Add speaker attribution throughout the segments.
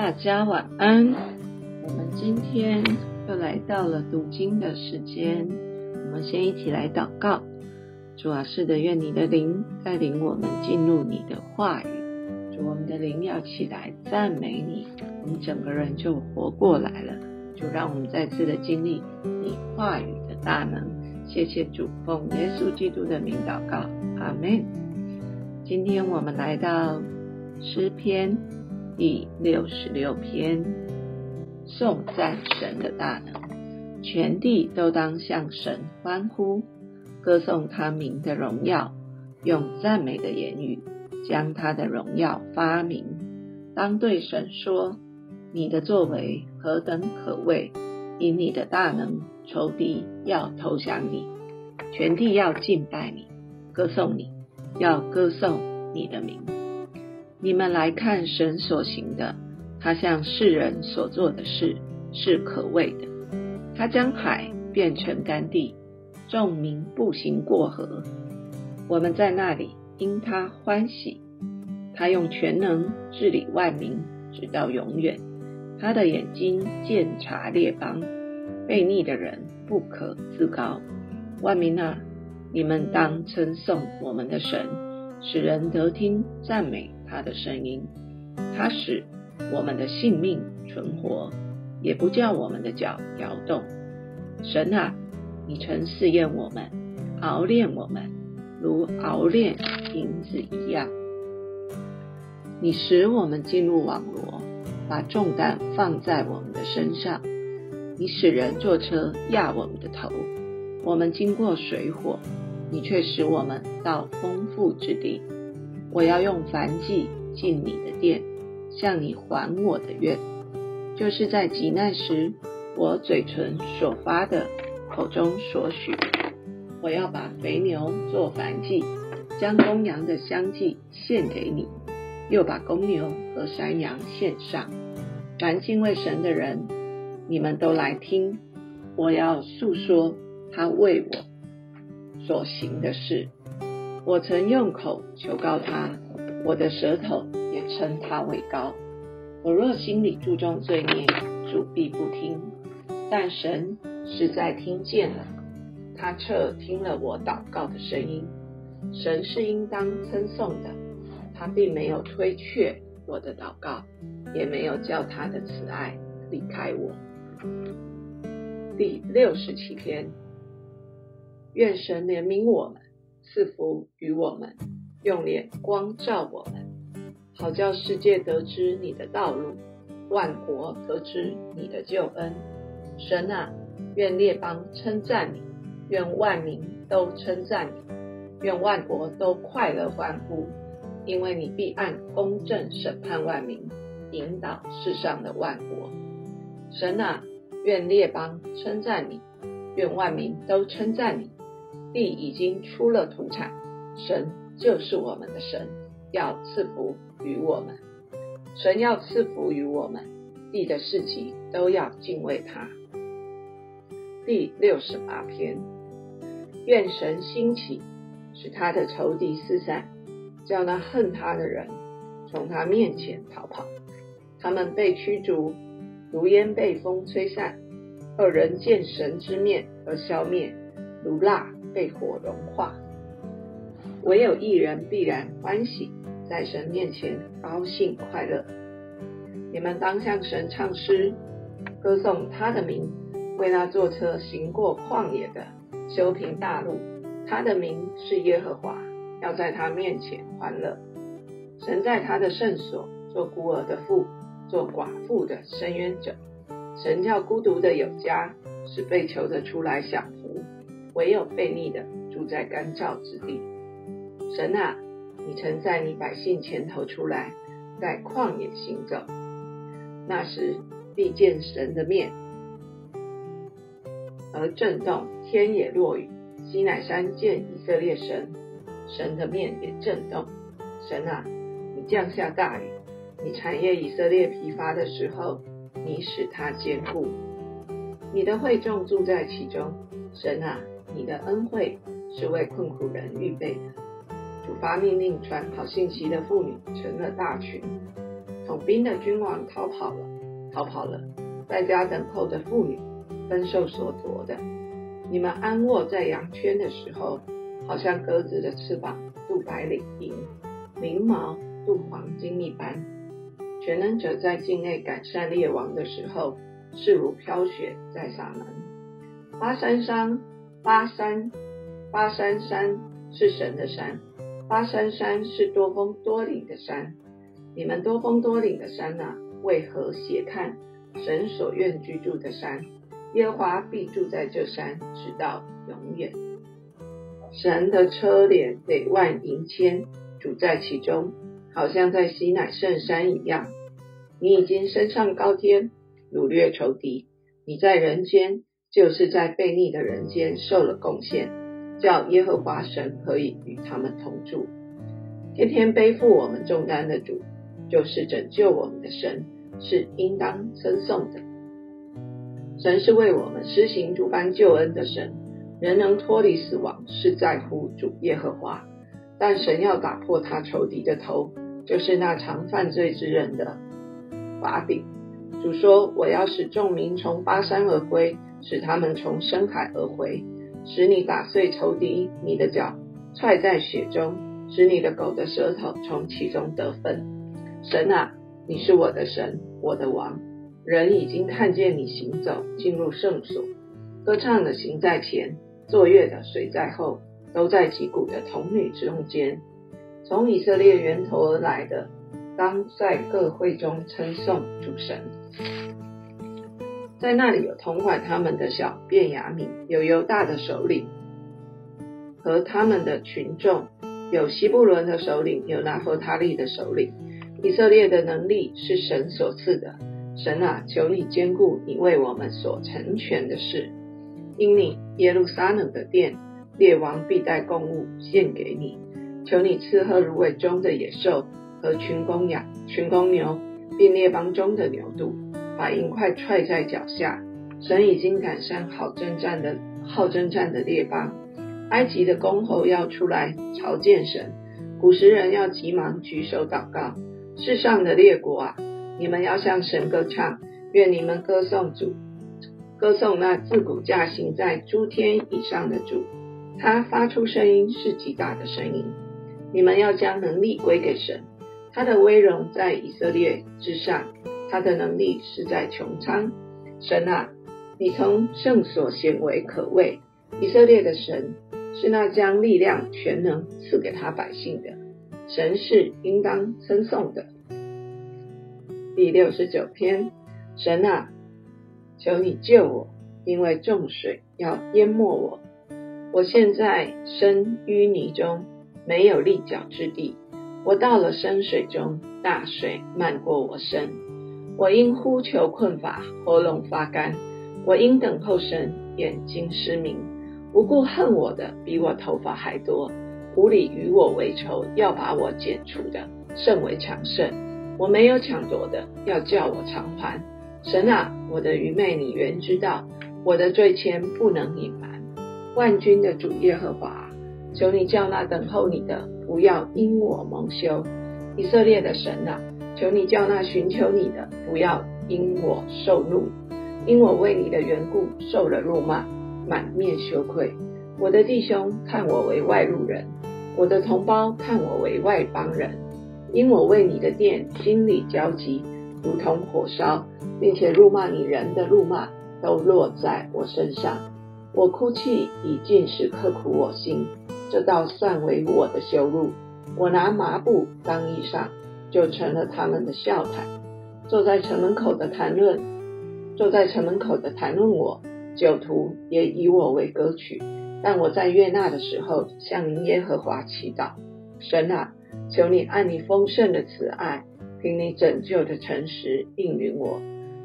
Speaker 1: 大家晚安。我们今天又来到了读经的时间，我们先一起来祷告。主啊，是的，愿你的灵带领我们进入你的话语。主，我们的灵要起来赞美你，我们整个人就活过来了。主，让我们再次的经历你话语的大能。谢谢主，奉耶稣基督的名祷告，阿门。今天我们来到诗篇第六十六篇，颂赞神的大能，全地都当向神欢呼，歌颂他名的荣耀，用赞美的言语将他的荣耀发明。当对神说：“你的作为何等可畏！因你的大能，仇敌要投降你，全地要敬拜你，歌颂你。”要歌颂你的名，你们来看神所行的，他向世人所做的事是可畏的。他将海变成干地，众民步行过河。我们在那里因他欢喜。他用全能治理万民，直到永远。他的眼睛鉴察列邦，悖逆的人不可自高。万民啊！你们当称颂我们的神，使人得听赞美他的声音。他使我们的性命存活，也不叫我们的脚摇动。神啊，你曾试验我们，熬炼我们，如熬炼银子一样。你使我们进入网罗，把重担放在我们的身上。你使人坐车压我们的头。我们经过水火，你却使我们到丰富之地。我要用凡祭进你的殿，向你还我的愿，就是在极难时，我嘴唇所发的，口中所许。我要把肥牛做燔祭，将公羊的香祭献给你，又把公牛和山羊献上。凡敬畏神的人，你们都来听，我要诉说。他为我所行的事，我曾用口求告他，我的舌头也称他为高。我若心里注重罪孽，主必不听；但神实在听见了，他彻听了我祷告的声音。神是应当称颂的，他并没有推却我的祷告，也没有叫他的慈爱离开我。第六十七篇。愿神怜悯我们，赐福于我们，用脸光照我们，好叫世界得知你的道路，万国得知你的救恩。神啊，愿列邦称赞你，愿万民都称赞你，愿万国都快乐欢呼，因为你必按公正审判万民，引导世上的万国。神啊，愿列邦称赞你，愿万民都称赞你。地已经出了土产，神就是我们的神，要赐福于我们。神要赐福于我们，地的事情都要敬畏他。第六十八篇，愿神兴起，使他的仇敌四散，叫那恨他的人从他面前逃跑。他们被驱逐，如烟被风吹散。恶人见神之面而消灭，如蜡。被火融化，唯有一人必然欢喜，在神面前高兴快乐。你们当向神唱诗，歌颂他的名，为那坐车行过旷野的修平大路。他的名是耶和华，要在他面前欢乐。神在他的圣所做孤儿的父，做寡妇的伸冤者。神叫孤独的有家，使被囚的出来享福。唯有悖逆的住在干燥之地。神啊，你曾在你百姓前头出来，在旷野行走。那时必见神的面，而震动，天也落雨。西乃山见以色列神，神的面也震动。神啊，你降下大雨，你产业以色列疲乏的时候，你使他坚固。你的会众住在其中。神啊。你的恩惠是为困苦人预备的。主发命令，传好信息的妇女成了大群，统兵的君王逃跑了，逃跑了，在家等候的妇女分受所夺的。你们安卧在羊圈的时候，好像鸽子的翅膀镀白领银，翎毛镀黄金一般。全能者在境内赶善列王的时候，势如飘雪在撒门。巴山山，巴山，巴山山是神的山，巴山山是多峰多岭的山。你们多峰多岭的山呐，为何斜看神所愿居住的山？耶和华必住在这山，直到永远。神的车帘得万银千，主在其中。好像在西乃圣山一样，你已经升上高天，掳掠仇敌。你在人间，就是在悖逆的人间受了贡献，叫耶和华神可以与他们同住。天天背负我们重担的主，就是拯救我们的神，是应当称颂的。神是为我们施行诸般救恩的神，人能脱离死亡，是在乎主耶和华。但神要打破他仇敌的头。就是那常犯罪之人的把柄。主说：“我要使众民从巴山而归，使他们从深海而回，使你打碎仇敌，你的脚踹在雪中，使你的狗的舌头从其中得分。”神啊，你是我的神，我的王。人已经看见你行走，进入圣所，歌唱的行在前，作乐的随在后，都在击鼓的童女中间。从以色列源头而来的，当在各会中称颂主神。在那里有同管他们的小便雅悯，有犹大的首领和他们的群众，有西布伦的首领，有拿弗他利的首领。以色列的能力是神所赐的。神啊，求你兼顾你为我们所成全的事，因你耶路撒冷的殿，列王必带供物献给你。求你吃喝芦苇中的野兽和群公羊、群公牛，并列邦中的牛犊，把银块踹在脚下。神已经赶上好征战的好征战的列邦，埃及的公侯要出来朝见神，古时人要急忙举手祷告。世上的列国啊，你们要向神歌唱，愿你们歌颂主，歌颂那自古驾行在诸天以上的主，他发出声音是极大的声音。你们要将能力归给神，他的威荣在以色列之上，他的能力是在穹苍。神啊，你从圣所显为可畏。以色列的神是那将力量、全能赐给他百姓的神，是应当称颂的。第六十九篇，神啊，求你救我，因为众水要淹没我，我现在身淤泥中。没有立脚之地，我到了深水中，大水漫过我身。我因呼求困乏，喉咙发干；我因等候神，眼睛失明。无故恨我的，比我头发还多；无理与我为仇，要把我剪除的，甚为强盛。我没有抢夺的，要叫我偿还。神啊，我的愚昧你原知道，我的罪愆不能隐瞒。万军的主耶和华。求你叫那等候你的不要因我蒙羞，以色列的神啊！求你叫那寻求你的不要因我受怒，因我为你的缘故受了辱骂，满面羞愧。我的弟兄看我为外路人，我的同胞看我为外邦人，因我为你的殿心里焦急，如同火烧，并且辱骂你人的辱骂都落在我身上。我哭泣以尽时刻苦我心。这倒算为我的羞辱。我拿麻布当衣裳，就成了他们的笑谈。坐在城门口的谈论，坐在城门口的谈论我，酒徒也以我为歌曲。但我在悦纳的时候，向耶和华祈祷：神啊，求你按你丰盛的慈爱，凭你拯救的诚实应允我。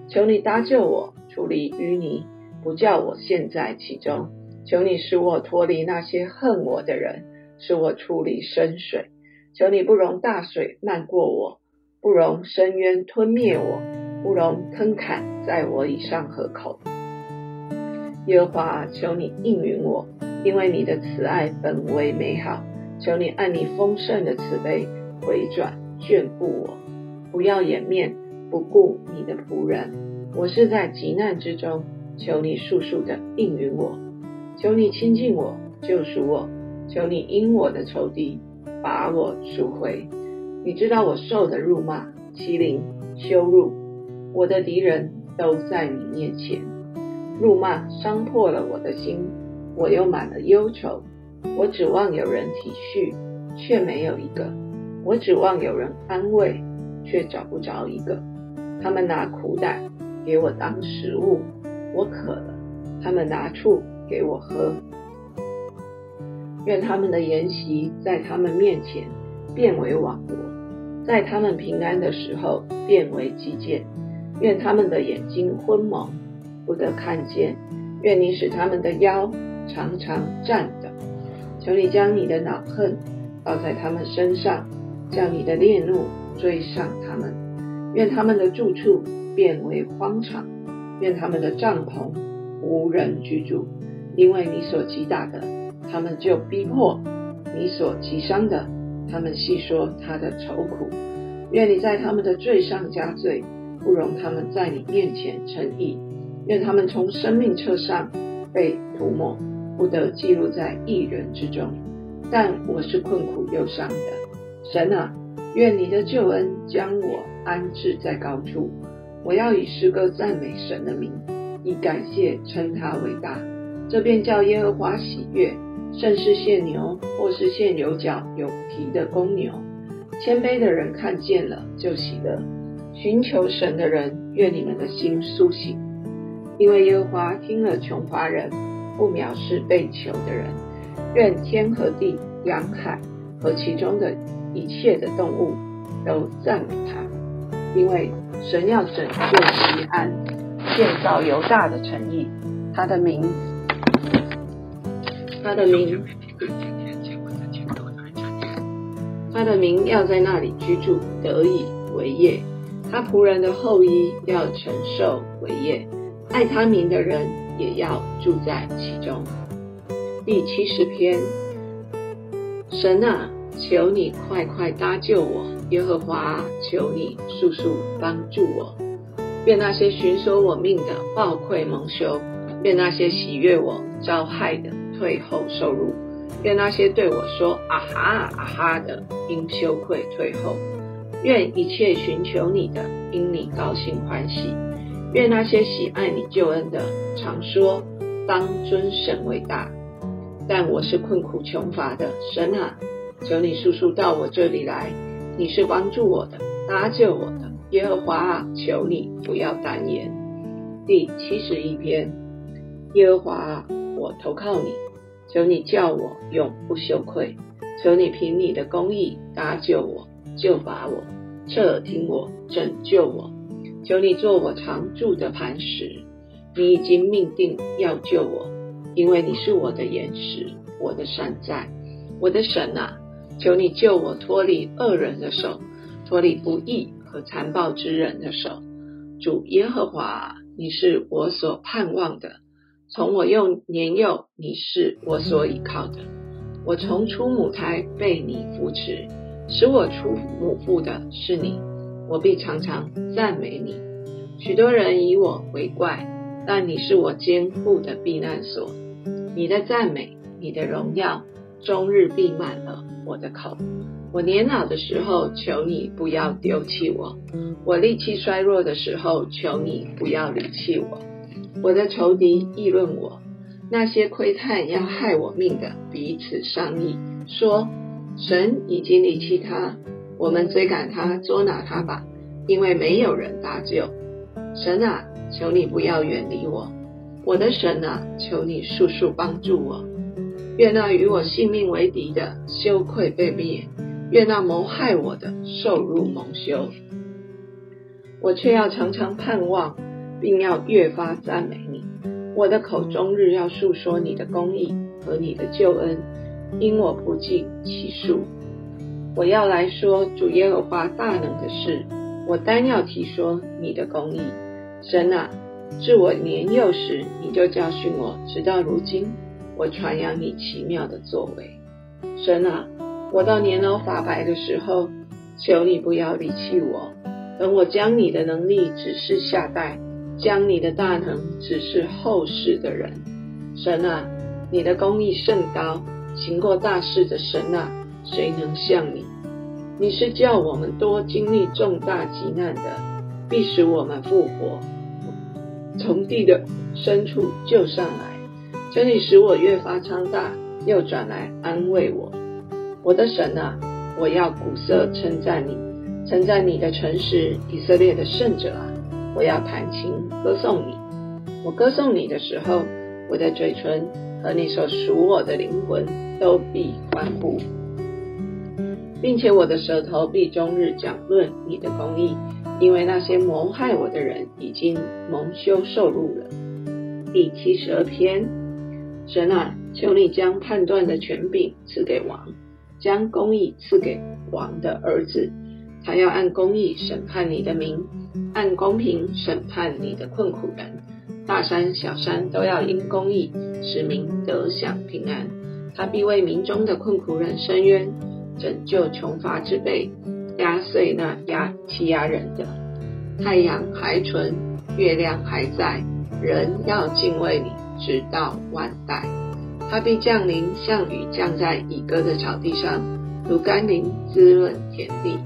Speaker 1: 求你搭救我，处理淤泥，不叫我陷在其中。求你使我脱离那些恨我的人，使我出离深水。求你不容大水漫过我，不容深渊吞灭我，不容坑坎在我以上河口。耶和华，求你应允我，因为你的慈爱本为美好。求你按你丰盛的慈悲回转眷顾我。不要掩面不顾你的仆人。我是在急难之中，求你速速的应允我，求你亲近我，救赎我，求你因我的仇敌把我赎回。你知道我受的辱骂、欺凌、羞辱，我的敌人都在你面前。辱骂伤破了我的心，我又满了忧愁。我指望有人体恤，却没有一个；我指望有人安慰，却找不着一个。他们拿苦胆给我当食物，我渴了；他们拿醋给我喝。愿他们的筵席在他们面前变为网罗，在他们平安的时候变为基建。愿他们的眼睛昏蒙，不得看见；愿你使他们的腰常常站着。求你将你的恼恨倒在他们身上，将你的烈怒追上他们。愿他们的住处变为荒场，愿他们的帐篷无人居住。因为你所击打的，他们就逼迫；你所击伤的，他们细说他的愁苦。愿你在他们的罪上加罪，不容他们在你面前称义。愿他们从生命册上被涂抹。不得记录在一人之中，但我是困苦忧伤的。神啊，愿你的救恩将我安置在高处。我要以诗歌赞美神的名，以感谢称他伟大。这便叫耶和华喜悦，甚是献牛，或是献有角有蹄的公牛。谦卑的人看见了就喜乐，寻求神的人，愿你们的心苏醒，因为耶和华听了穷乏人。不藐视被求的人，愿天和地、洋海和其中的一切的动物都赞美他，因为神要拯救西安，建造犹大的诚意，他的名，他的名，他的名要在那里居住，得以为业。他仆人的后裔要承受为业，爱他名的人。也要住在其中。第七十篇，神啊，求你快快搭救我！耶和华，求你速速帮助我！愿那些寻索我命的暴愧蒙羞；愿那些喜悦我遭害的退后受辱；愿那些对我说啊哈啊哈的因羞愧退后；愿一切寻求你的因你高兴欢喜。愿那些喜爱你救恩的，常说当尊神为大。但我是困苦穷乏的，神啊，求你速速到我这里来。你是帮助我的，搭救我的，耶和华啊，求你不要单言。第七十一篇，耶和华啊，我投靠你，求你叫我永不羞愧，求你凭你的公义搭救我，救拔我，侧听我，拯救我。求你做我常住的磐石，你已经命定要救我，因为你是我的岩石，我的山寨，我的神啊！求你救我脱离恶人的手，脱离不义和残暴之人的手。主耶和华，你是我所盼望的，从我幼年幼，你是我所倚靠的。我从出母胎被你扶持，使我出母腹的是你。我必常常赞美你。许多人以我为怪，但你是我坚固的避难所。你的赞美，你的荣耀，终日闭满了我的口。我年老的时候，求你不要丢弃我；我力气衰弱的时候，求你不要离弃我。我的仇敌议论我，那些窥探要害我命的彼此商议，说：神已经离弃他。我们追赶他，捉拿他吧，因为没有人搭救。神啊，求你不要远离我，我的神啊，求你速速帮助我。愿那与我性命为敌的羞愧被灭，愿那谋害我的受辱蒙羞。我却要常常盼望，并要越发赞美你。我的口终日要述说你的公义和你的救恩，因我不计其数。我要来说主耶和华大能的事，我单要提说你的公义。神啊，自我年幼时你就教训我，直到如今，我传扬你奇妙的作为。神啊，我到年老发白的时候，求你不要离弃我，等我将你的能力指示下代，将你的大能指示后世的人。神啊，你的公义甚高，行过大事的神啊，谁能像你？你是叫我们多经历重大急难的，必使我们复活，从地的深处救上来。这里使我越发昌大，又转来安慰我。我的神啊，我要鼓瑟称赞你，称赞你的诚实，以色列的圣者啊！我要弹琴歌颂你。我歌颂你的时候，我的嘴唇和你所属我的灵魂都必欢呼，并且我的舌头必终日讲论你的公义，因为那些谋害我的人已经蒙羞受辱了。第七十二篇。神啊，求你将判断的权柄赐给王，将公义赐给王的儿子。他要按公义审判你的民，按公平审判你的困苦人。大山小山都要因公义使民得享平安。他必为民中的困苦人伸冤，拯救穷乏之辈，压碎那压欺压人的。太阳还存，月亮还在，人要敬畏你。直到万代，他必降临，像雨降在乙歌的草地上，如甘霖滋润田地。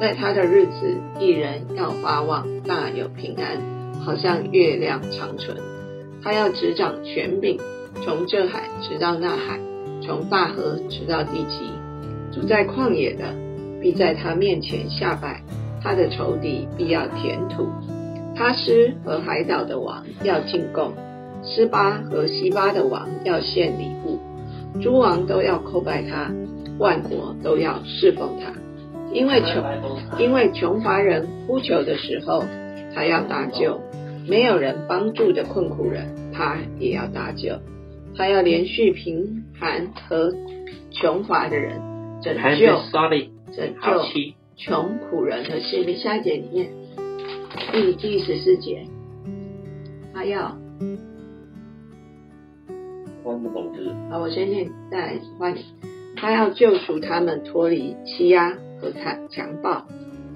Speaker 1: 在他的日子，一人要发旺，大有平安，好像月亮长存。他要执掌权柄，从这海直到那海，从大河直到地极。住在旷野的，必在他面前下拜；他的仇敌必要填土。他师和海岛的王要进贡。斯巴和西巴的王要献礼物，诸王都要叩拜他，万国都要侍奉他。因为穷，因为穷乏人呼求的时候，他要搭救；没有人帮助的困苦人，他也要搭救。他要连续贫寒和穷乏的人，拯救拯救穷苦人的心。下一节里面，第第十四节，他要。好，我先念再来换你。他要救赎他们脱离欺压和残强暴，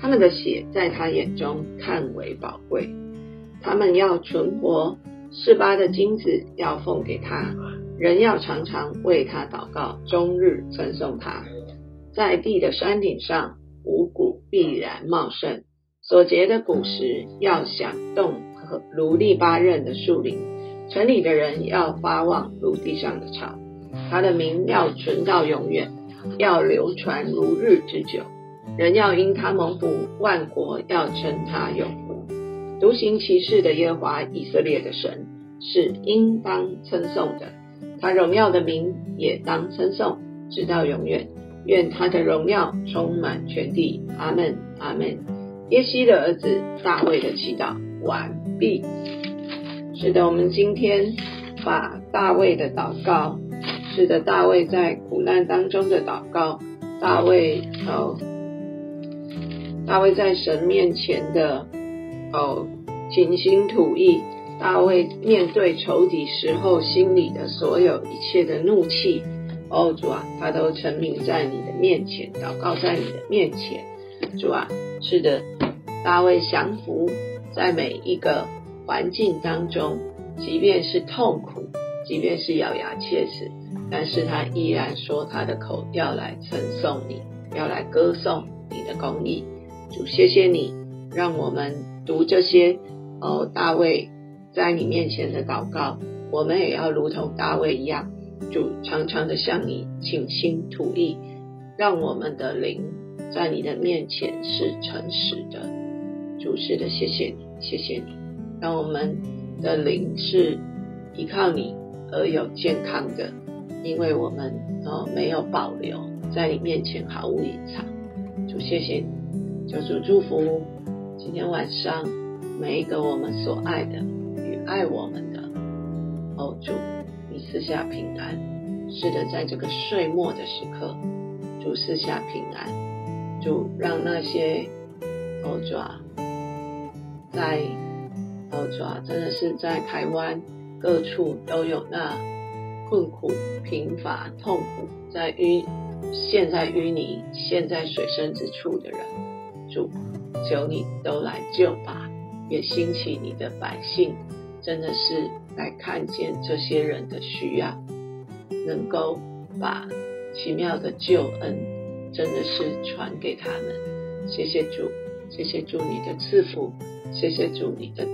Speaker 1: 他们的血在他眼中看为宝贵。他们要存活，示巴的金子要奉给他，人要常常为他祷告，终日称颂他。在地的山顶上，五谷必然茂盛，所结的果实要响动和如利巴刃的树林。城里的人要发旺如地上的草，他的名要存到永远，要流传如日之久。人要因他蒙福，万国要称他有福。独行其事的耶和华以色列的神是应当称颂的，他荣耀的名也当称颂，直到永远。愿他的荣耀充满全地。阿门，阿门。耶西的儿子大卫的祈祷完毕。是的，我们今天把大卫的祷告，是的，大卫在苦难当中的祷告，大卫哦，大卫在神面前的哦倾心吐意，大卫面对仇敌时候心里的所有一切的怒气，哦主啊，他都沉迷在你的面前，祷告在你的面前，主啊，是的，大卫降服在每一个。环境当中，即便是痛苦，即便是咬牙切齿，但是他依然说他的口要来称颂你，要来歌颂你的公义。主，谢谢你，让我们读这些哦，大卫在你面前的祷告，我们也要如同大卫一样，主常常的向你倾心吐意，让我们的灵在你的面前是诚实的。主，是的，谢谢你，谢谢你。让我们的灵是依靠你而有健康的，因为我们哦没有保留，在你面前毫无隐藏。主谢谢你，求主祝福今天晚上每一个我们所爱的与爱我们的哦主，你赐下平安。是的，在这个岁末的时刻，主赐下平安，主让那些哦爪在。哦，爪，真的是在台湾各处都有那困苦、贫乏、痛苦，在淤陷在淤泥、陷在水深之处的人，主求你都来救吧，也兴起你的百姓，真的是来看见这些人的需要，能够把奇妙的救恩，真的是传给他们。谢谢主，谢谢主你的赐福，谢谢主你的道。